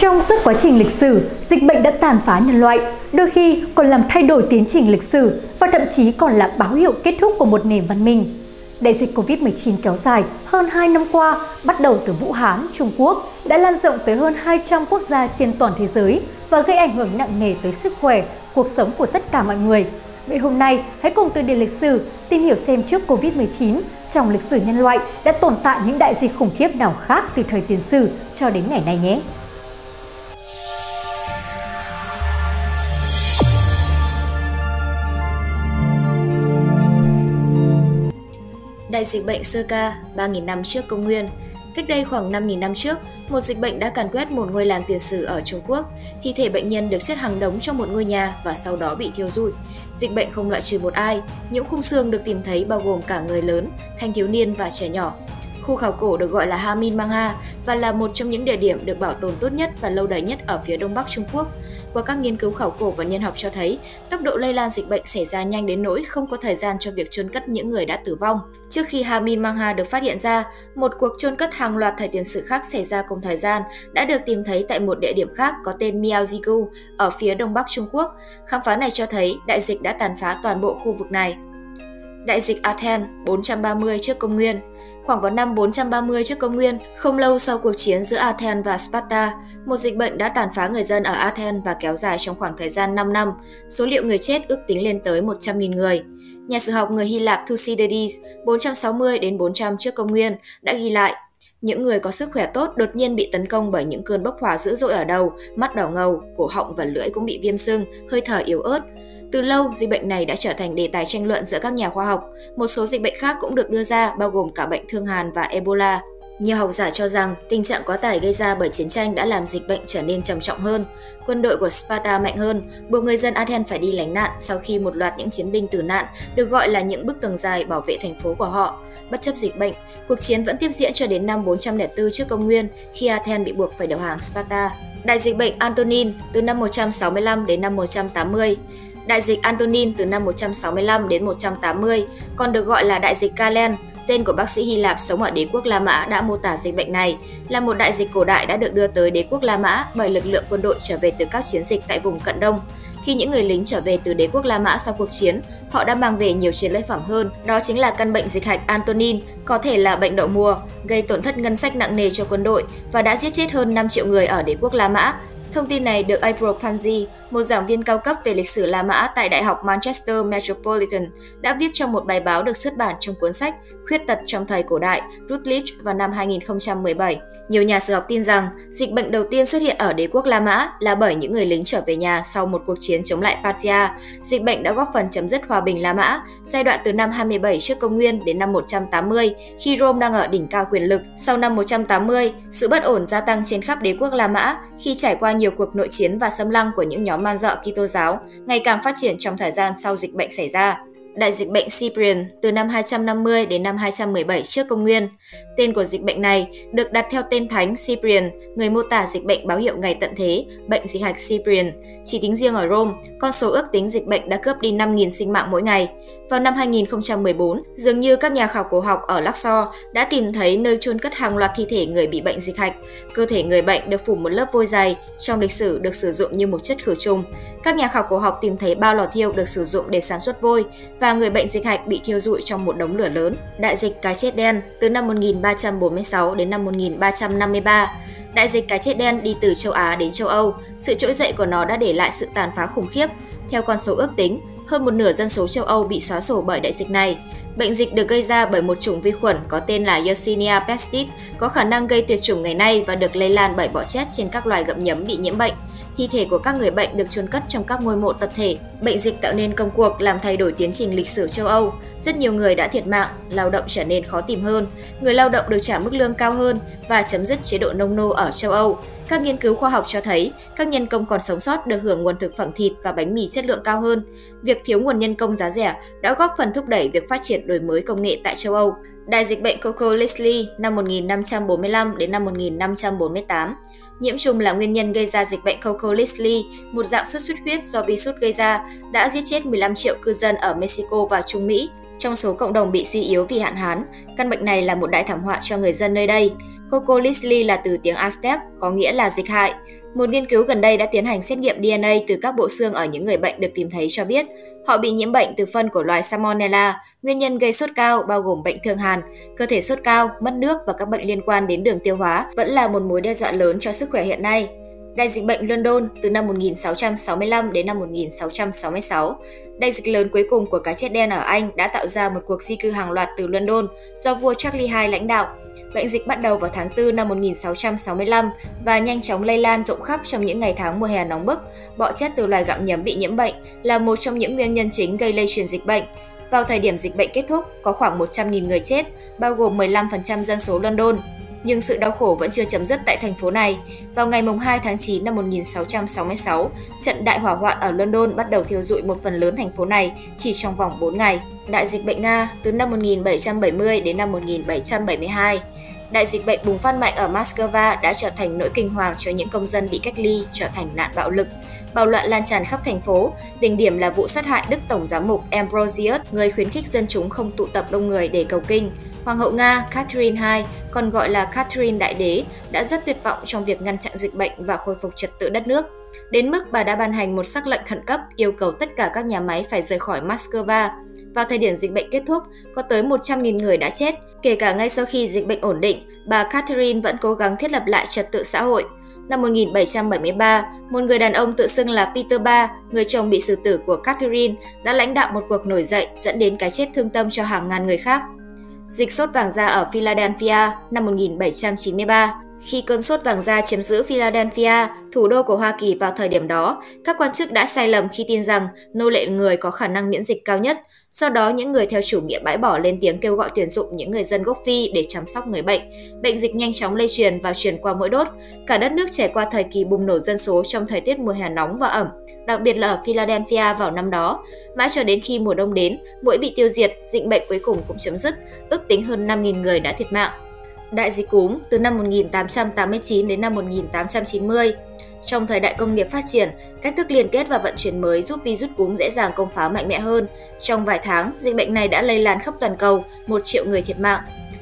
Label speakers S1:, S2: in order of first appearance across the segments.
S1: Trong suốt quá trình lịch sử, dịch bệnh đã tàn phá nhân loại, đôi khi còn làm thay đổi tiến trình lịch sử và thậm chí còn là báo hiệu kết thúc của một nền văn minh. Đại dịch Covid-19 kéo dài hơn 2 năm qua, bắt đầu từ Vũ Hán, Trung Quốc, đã lan rộng tới hơn 200 quốc gia trên toàn thế giới và gây ảnh hưởng nặng nề tới sức khỏe, cuộc sống của tất cả mọi người. Vậy hôm nay, hãy cùng từ điển lịch sử tìm hiểu xem trước Covid-19 trong lịch sử nhân loại đã tồn tại những đại dịch khủng khiếp nào khác từ thời tiền sử cho đến ngày nay nhé.
S2: Đại dịch bệnh sơ ca 3.000 năm trước công nguyên Cách đây khoảng 5.000 năm trước, một dịch bệnh đã càn quét một ngôi làng tiền sử ở Trung Quốc. Thi thể bệnh nhân được chất hàng đống trong một ngôi nhà và sau đó bị thiêu rụi. Dịch bệnh không loại trừ một ai, những khung xương được tìm thấy bao gồm cả người lớn, thanh thiếu niên và trẻ nhỏ. Khu khảo cổ được gọi là Hamin Mangha và là một trong những địa điểm được bảo tồn tốt nhất và lâu đời nhất ở phía đông bắc Trung Quốc. Qua các nghiên cứu khảo cổ và nhân học cho thấy, tốc độ lây lan dịch bệnh xảy ra nhanh đến nỗi không có thời gian cho việc chôn cất những người đã tử vong. Trước khi Hamin Mangha được phát hiện ra, một cuộc chôn cất hàng loạt thời tiền sử khác xảy ra cùng thời gian đã được tìm thấy tại một địa điểm khác có tên Miaojigu ở phía đông bắc Trung Quốc. Khám phá này cho thấy đại dịch đã tàn phá toàn bộ khu vực này. Đại dịch Athens 430 trước công nguyên Khoảng vào năm 430 trước công nguyên, không lâu sau cuộc chiến giữa Athens và Sparta, một dịch bệnh đã tàn phá người dân ở Athens và kéo dài trong khoảng thời gian 5 năm. Số liệu người chết ước tính lên tới 100.000 người. Nhà sử học người Hy Lạp Thucydides 460 đến 400 trước công nguyên đã ghi lại những người có sức khỏe tốt đột nhiên bị tấn công bởi những cơn bốc hỏa dữ dội ở đầu, mắt đỏ ngầu, cổ họng và lưỡi cũng bị viêm sưng, hơi thở yếu ớt, từ lâu, dịch bệnh này đã trở thành đề tài tranh luận giữa các nhà khoa học. Một số dịch bệnh khác cũng được đưa ra, bao gồm cả bệnh thương hàn và Ebola. Nhiều học giả cho rằng tình trạng quá tải gây ra bởi chiến tranh đã làm dịch bệnh trở nên trầm trọng hơn. Quân đội của Sparta mạnh hơn, buộc người dân Athens phải đi lánh nạn sau khi một loạt những chiến binh tử nạn được gọi là những bức tường dài bảo vệ thành phố của họ. Bất chấp dịch bệnh, cuộc chiến vẫn tiếp diễn cho đến năm 404 trước công nguyên khi Athens bị buộc phải đầu hàng Sparta. Đại dịch bệnh Antonin từ năm 165 đến năm 180 Đại dịch Antonin từ năm 165 đến 180, còn được gọi là đại dịch Galen, tên của bác sĩ Hy Lạp sống ở đế quốc La Mã đã mô tả dịch bệnh này, là một đại dịch cổ đại đã được đưa tới đế quốc La Mã bởi lực lượng quân đội trở về từ các chiến dịch tại vùng cận Đông. Khi những người lính trở về từ đế quốc La Mã sau cuộc chiến, họ đã mang về nhiều chiến lợi phẩm hơn, đó chính là căn bệnh dịch hạch Antonin, có thể là bệnh đậu mùa, gây tổn thất ngân sách nặng nề cho quân đội và đã giết chết hơn 5 triệu người ở đế quốc La Mã, Thông tin này được April Panzi, một giảng viên cao cấp về lịch sử La Mã tại Đại học Manchester Metropolitan, đã viết trong một bài báo được xuất bản trong cuốn sách Khuyết tật trong thời cổ đại Routledge vào năm 2017. Nhiều nhà sử học tin rằng dịch bệnh đầu tiên xuất hiện ở đế quốc La Mã là bởi những người lính trở về nhà sau một cuộc chiến chống lại Parthia. Dịch bệnh đã góp phần chấm dứt hòa bình La Mã, giai đoạn từ năm 27 trước công nguyên đến năm 180, khi Rome đang ở đỉnh cao quyền lực. Sau năm 180, sự bất ổn gia tăng trên khắp đế quốc La Mã khi trải qua nhiều cuộc nội chiến và xâm lăng của những nhóm man dợ Kitô giáo, ngày càng phát triển trong thời gian sau dịch bệnh xảy ra đại dịch bệnh Cyprian từ năm 250 đến năm 217 trước công nguyên. Tên của dịch bệnh này được đặt theo tên thánh Cyprian, người mô tả dịch bệnh báo hiệu ngày tận thế, bệnh dịch hạch Cyprian. Chỉ tính riêng ở Rome, con số ước tính dịch bệnh đã cướp đi 5.000 sinh mạng mỗi ngày. Vào năm 2014, dường như các nhà khảo cổ học ở Luxor đã tìm thấy nơi chôn cất hàng loạt thi thể người bị bệnh dịch hạch. Cơ thể người bệnh được phủ một lớp vôi dày, trong lịch sử được sử dụng như một chất khử trùng. Các nhà khảo cổ học tìm thấy bao lò thiêu được sử dụng để sản xuất vôi và người bệnh dịch hạch bị thiêu rụi trong một đống lửa lớn. Đại dịch cái chết đen từ năm 1346 đến năm 1353. Đại dịch cái chết đen đi từ châu Á đến châu Âu, sự trỗi dậy của nó đã để lại sự tàn phá khủng khiếp. Theo con số ước tính, hơn một nửa dân số châu Âu bị xóa sổ bởi đại dịch này. Bệnh dịch được gây ra bởi một chủng vi khuẩn có tên là Yersinia pestis, có khả năng gây tuyệt chủng ngày nay và được lây lan bởi bọ chét trên các loài gặm nhấm bị nhiễm bệnh. Thi thể của các người bệnh được chôn cất trong các ngôi mộ tập thể. Bệnh dịch tạo nên công cuộc làm thay đổi tiến trình lịch sử châu Âu. Rất nhiều người đã thiệt mạng, lao động trở nên khó tìm hơn, người lao động được trả mức lương cao hơn và chấm dứt chế độ nông nô ở châu Âu. Các nghiên cứu khoa học cho thấy các nhân công còn sống sót được hưởng nguồn thực phẩm thịt và bánh mì chất lượng cao hơn. Việc thiếu nguồn nhân công giá rẻ đã góp phần thúc đẩy việc phát triển đổi mới công nghệ tại châu Âu. Đại dịch bệnh Coco Leslie năm 1545 đến năm 1548 Nhiễm trùng là nguyên nhân gây ra dịch bệnh Coco Leslie, một dạng xuất xuất huyết do virus gây ra, đã giết chết 15 triệu cư dân ở Mexico và Trung Mỹ. Trong số cộng đồng bị suy yếu vì hạn hán, căn bệnh này là một đại thảm họa cho người dân nơi đây. Cocolisli là từ tiếng Aztec, có nghĩa là dịch hại. Một nghiên cứu gần đây đã tiến hành xét nghiệm DNA từ các bộ xương ở những người bệnh được tìm thấy cho biết họ bị nhiễm bệnh từ phân của loài Salmonella. Nguyên nhân gây sốt cao bao gồm bệnh thương hàn, cơ thể sốt cao, mất nước và các bệnh liên quan đến đường tiêu hóa vẫn là một mối đe dọa lớn cho sức khỏe hiện nay. Đại dịch bệnh London từ năm 1665 đến năm 1666. Đại dịch lớn cuối cùng của cá chết đen ở Anh đã tạo ra một cuộc di cư hàng loạt từ London do vua Charles II lãnh đạo. Bệnh dịch bắt đầu vào tháng 4 năm 1665 và nhanh chóng lây lan rộng khắp trong những ngày tháng mùa hè nóng bức. Bọ chết từ loài gặm nhấm bị nhiễm bệnh là một trong những nguyên nhân chính gây lây truyền dịch bệnh. Vào thời điểm dịch bệnh kết thúc, có khoảng 100.000 người chết, bao gồm 15% dân số London. Nhưng sự đau khổ vẫn chưa chấm dứt tại thành phố này. Vào ngày 2 tháng 9 năm 1666, trận đại hỏa hoạn ở London bắt đầu thiêu dụi một phần lớn thành phố này chỉ trong vòng 4 ngày. Đại dịch bệnh Nga từ năm 1770 đến năm 1772 Đại dịch bệnh bùng phát mạnh ở Moscow đã trở thành nỗi kinh hoàng cho những công dân bị cách ly, trở thành nạn bạo lực. Bạo loạn lan tràn khắp thành phố, đỉnh điểm là vụ sát hại Đức Tổng giám mục Ambrosius, người khuyến khích dân chúng không tụ tập đông người để cầu kinh. Hoàng hậu Nga Catherine II, còn gọi là Catherine Đại Đế, đã rất tuyệt vọng trong việc ngăn chặn dịch bệnh và khôi phục trật tự đất nước. Đến mức bà đã ban hành một sắc lệnh khẩn cấp yêu cầu tất cả các nhà máy phải rời khỏi Moscow. Vào thời điểm dịch bệnh kết thúc, có tới 100.000 người đã chết. Kể cả ngay sau khi dịch bệnh ổn định, bà Catherine vẫn cố gắng thiết lập lại trật tự xã hội. Năm 1773, một người đàn ông tự xưng là Peter Ba, người chồng bị xử tử của Catherine, đã lãnh đạo một cuộc nổi dậy dẫn đến cái chết thương tâm cho hàng ngàn người khác. Dịch sốt vàng da ở Philadelphia năm 1793 khi cơn sốt vàng da chiếm giữ Philadelphia, thủ đô của Hoa Kỳ vào thời điểm đó, các quan chức đã sai lầm khi tin rằng nô lệ người có khả năng miễn dịch cao nhất. Sau đó, những người theo chủ nghĩa bãi bỏ lên tiếng kêu gọi tuyển dụng những người dân gốc Phi để chăm sóc người bệnh. Bệnh dịch nhanh chóng lây truyền và truyền qua mũi đốt. Cả đất nước trải qua thời kỳ bùng nổ dân số trong thời tiết mùa hè nóng và ẩm, đặc biệt là ở Philadelphia vào năm đó. Mãi cho đến khi mùa đông đến, mũi bị tiêu diệt, dịch bệnh cuối cùng cũng chấm dứt, ước tính hơn 5.000 người đã thiệt mạng đại dịch cúm từ năm 1889 đến năm 1890. Trong thời đại công nghiệp phát triển, cách thức liên kết và vận chuyển mới giúp virus cúm dễ dàng công phá mạnh mẽ hơn. Trong vài tháng, dịch bệnh này đã lây lan khắp toàn cầu, 1 triệu người thiệt mạng.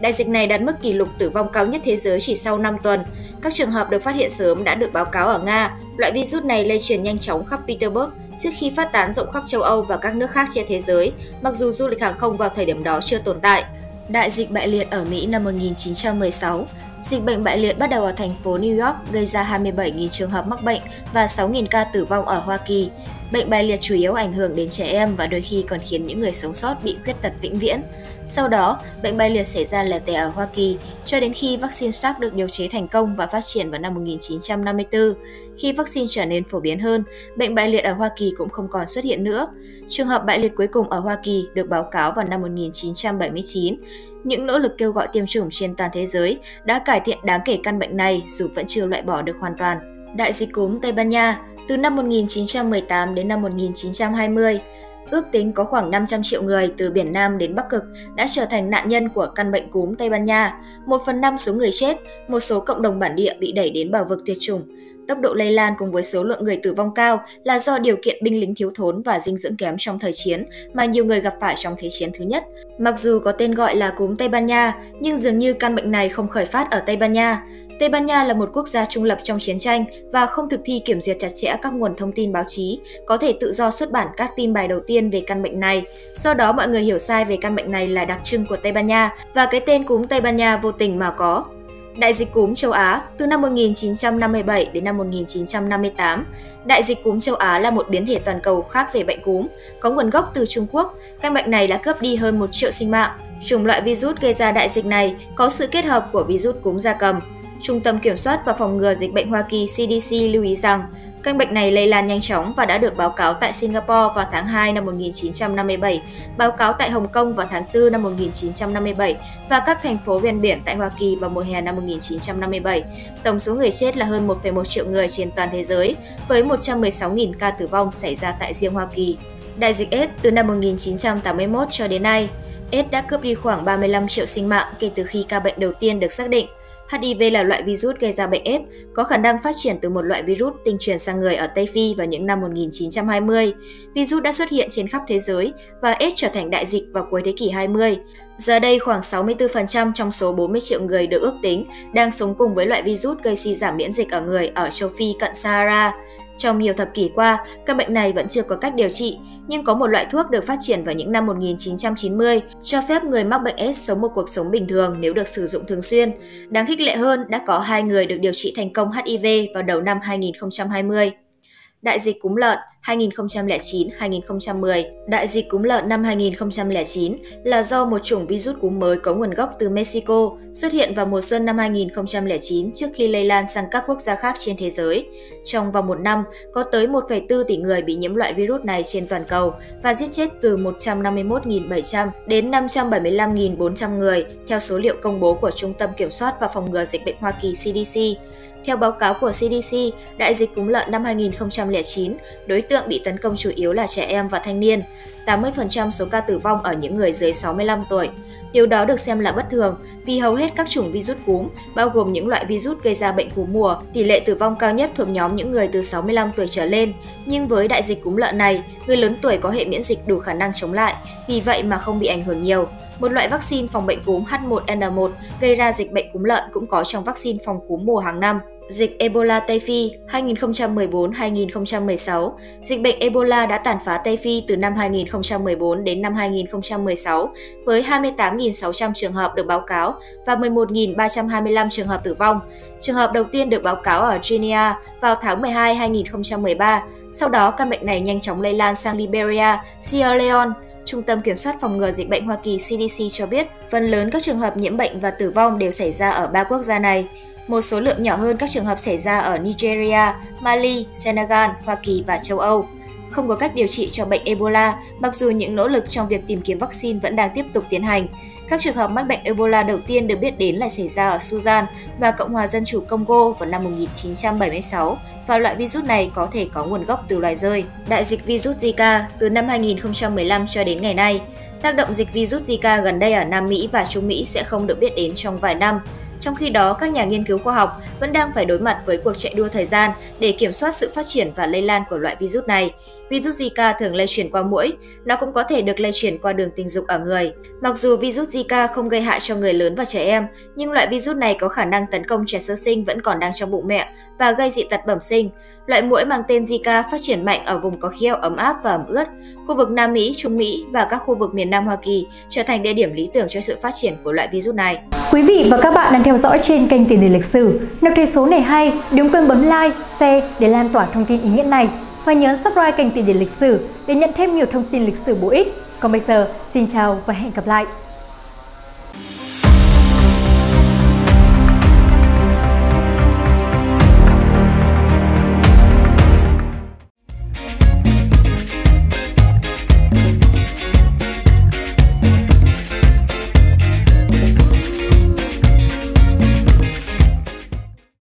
S2: Đại dịch này đạt mức kỷ lục tử vong cao nhất thế giới chỉ sau 5 tuần. Các trường hợp được phát hiện sớm đã được báo cáo ở Nga. Loại virus này lây truyền nhanh chóng khắp Petersburg trước khi phát tán rộng khắp châu Âu và các nước khác trên thế giới, mặc dù du lịch hàng không vào thời điểm đó chưa tồn tại. Đại dịch bại liệt ở Mỹ năm 1916 Dịch bệnh bại liệt bắt đầu ở thành phố New York gây ra 27.000 trường hợp mắc bệnh và 6.000 ca tử vong ở Hoa Kỳ. Bệnh bại liệt chủ yếu ảnh hưởng đến trẻ em và đôi khi còn khiến những người sống sót bị khuyết tật vĩnh viễn. Sau đó, bệnh bại liệt xảy ra lẻ tẻ ở Hoa Kỳ cho đến khi vaccine SARS được điều chế thành công và phát triển vào năm 1954. Khi vaccine trở nên phổ biến hơn, bệnh bại liệt ở Hoa Kỳ cũng không còn xuất hiện nữa. Trường hợp bại liệt cuối cùng ở Hoa Kỳ được báo cáo vào năm 1979. Những nỗ lực kêu gọi tiêm chủng trên toàn thế giới đã cải thiện đáng kể căn bệnh này dù vẫn chưa loại bỏ được hoàn toàn. Đại dịch cúm Tây Ban Nha từ năm 1918 đến năm 1920 ước tính có khoảng 500 triệu người từ biển Nam đến Bắc Cực đã trở thành nạn nhân của căn bệnh cúm Tây Ban Nha. Một phần năm số người chết, một số cộng đồng bản địa bị đẩy đến bờ vực tuyệt chủng. Tốc độ lây lan cùng với số lượng người tử vong cao là do điều kiện binh lính thiếu thốn và dinh dưỡng kém trong thời chiến mà nhiều người gặp phải trong Thế chiến thứ nhất. Mặc dù có tên gọi là cúm Tây Ban Nha, nhưng dường như căn bệnh này không khởi phát ở Tây Ban Nha. Tây Ban Nha là một quốc gia trung lập trong chiến tranh và không thực thi kiểm duyệt chặt chẽ các nguồn thông tin báo chí, có thể tự do xuất bản các tin bài đầu tiên về căn bệnh này. Do đó mọi người hiểu sai về căn bệnh này là đặc trưng của Tây Ban Nha và cái tên cúm Tây Ban Nha vô tình mà có. Đại dịch cúm châu Á từ năm 1957 đến năm 1958. Đại dịch cúm châu Á là một biến thể toàn cầu khác về bệnh cúm, có nguồn gốc từ Trung Quốc. Căn bệnh này đã cướp đi hơn một triệu sinh mạng. Chủng loại virus gây ra đại dịch này có sự kết hợp của virus cúm gia cầm, Trung tâm Kiểm soát và Phòng ngừa Dịch bệnh Hoa Kỳ CDC lưu ý rằng căn bệnh này lây lan nhanh chóng và đã được báo cáo tại Singapore vào tháng 2 năm 1957, báo cáo tại Hồng Kông vào tháng 4 năm 1957 và các thành phố ven biển tại Hoa Kỳ vào mùa hè năm 1957. Tổng số người chết là hơn 1,1 triệu người trên toàn thế giới, với 116.000 ca tử vong xảy ra tại riêng Hoa Kỳ. Đại dịch AIDS từ năm 1981 cho đến nay, AIDS đã cướp đi khoảng 35 triệu sinh mạng kể từ khi ca bệnh đầu tiên được xác định. HIV là loại virus gây ra bệnh AIDS, có khả năng phát triển từ một loại virus tinh truyền sang người ở Tây Phi vào những năm 1920. Virus đã xuất hiện trên khắp thế giới và AIDS trở thành đại dịch vào cuối thế kỷ 20. Giờ đây, khoảng 64% trong số 40 triệu người được ước tính đang sống cùng với loại virus gây suy giảm miễn dịch ở người ở châu Phi cận Sahara. Trong nhiều thập kỷ qua, các bệnh này vẫn chưa có cách điều trị, nhưng có một loại thuốc được phát triển vào những năm 1990 cho phép người mắc bệnh s sống một cuộc sống bình thường nếu được sử dụng thường xuyên. Đáng khích lệ hơn, đã có hai người được điều trị thành công HIV vào đầu năm 2020. Đại dịch cúm lợn 2009-2010 Đại dịch cúm lợn năm 2009 là do một chủng virus cúm mới có nguồn gốc từ Mexico xuất hiện vào mùa xuân năm 2009 trước khi lây lan sang các quốc gia khác trên thế giới. Trong vòng một năm, có tới 1,4 tỷ người bị nhiễm loại virus này trên toàn cầu và giết chết từ 151.700 đến 575.400 người, theo số liệu công bố của Trung tâm Kiểm soát và Phòng ngừa Dịch bệnh Hoa Kỳ CDC. Theo báo cáo của CDC, đại dịch cúm lợn năm 2009, đối tượng bị tấn công chủ yếu là trẻ em và thanh niên. 80% số ca tử vong ở những người dưới 65 tuổi. Điều đó được xem là bất thường vì hầu hết các chủng virus cúm, bao gồm những loại virus gây ra bệnh cúm mùa, tỷ lệ tử vong cao nhất thuộc nhóm những người từ 65 tuổi trở lên. Nhưng với đại dịch cúm lợn này, người lớn tuổi có hệ miễn dịch đủ khả năng chống lại, vì vậy mà không bị ảnh hưởng nhiều. Một loại vaccine phòng bệnh cúm H1N1 gây ra dịch bệnh cúm lợn cũng có trong vaccine phòng cúm mùa hàng năm. Dịch Ebola Tây Phi 2014-2016 Dịch bệnh Ebola đã tàn phá Tây Phi từ năm 2014 đến năm 2016 với 28.600 trường hợp được báo cáo và 11.325 trường hợp tử vong. Trường hợp đầu tiên được báo cáo ở Guinea vào tháng 12 2013. Sau đó, căn bệnh này nhanh chóng lây lan sang Liberia, Sierra Leone, Trung tâm Kiểm soát Phòng ngừa Dịch bệnh Hoa Kỳ CDC cho biết, phần lớn các trường hợp nhiễm bệnh và tử vong đều xảy ra ở ba quốc gia này. Một số lượng nhỏ hơn các trường hợp xảy ra ở Nigeria, Mali, Senegal, Hoa Kỳ và châu Âu. Không có cách điều trị cho bệnh Ebola, mặc dù những nỗ lực trong việc tìm kiếm vaccine vẫn đang tiếp tục tiến hành. Các trường hợp mắc bệnh Ebola đầu tiên được biết đến là xảy ra ở Sudan và Cộng hòa Dân chủ Congo vào năm 1976 và loại virus này có thể có nguồn gốc từ loài rơi. Đại dịch virus Zika từ năm 2015 cho đến ngày nay. Tác động dịch virus Zika gần đây ở Nam Mỹ và Trung Mỹ sẽ không được biết đến trong vài năm. Trong khi đó, các nhà nghiên cứu khoa học vẫn đang phải đối mặt với cuộc chạy đua thời gian để kiểm soát sự phát triển và lây lan của loại virus này. Virus Zika thường lây truyền qua mũi, nó cũng có thể được lây truyền qua đường tình dục ở người. Mặc dù virus Zika không gây hại cho người lớn và trẻ em, nhưng loại virus này có khả năng tấn công trẻ sơ sinh vẫn còn đang trong bụng mẹ và gây dị tật bẩm sinh. Loại muỗi mang tên Zika phát triển mạnh ở vùng có khí hậu ấm áp và ẩm ướt. Khu vực Nam Mỹ, Trung Mỹ và các khu vực miền Nam Hoa Kỳ trở thành địa điểm lý tưởng cho sự phát triển của loại virus này.
S1: Quý vị và các bạn đang theo theo dõi trên kênh Tiền đề lịch sử. Nếu thấy số này hay, đừng quên bấm like, share để lan tỏa thông tin ý nghĩa này và nhớ subscribe kênh Tiền đề Lịch Sử để nhận thêm nhiều thông tin lịch sử bổ ích. Còn bây giờ, xin chào và hẹn gặp lại!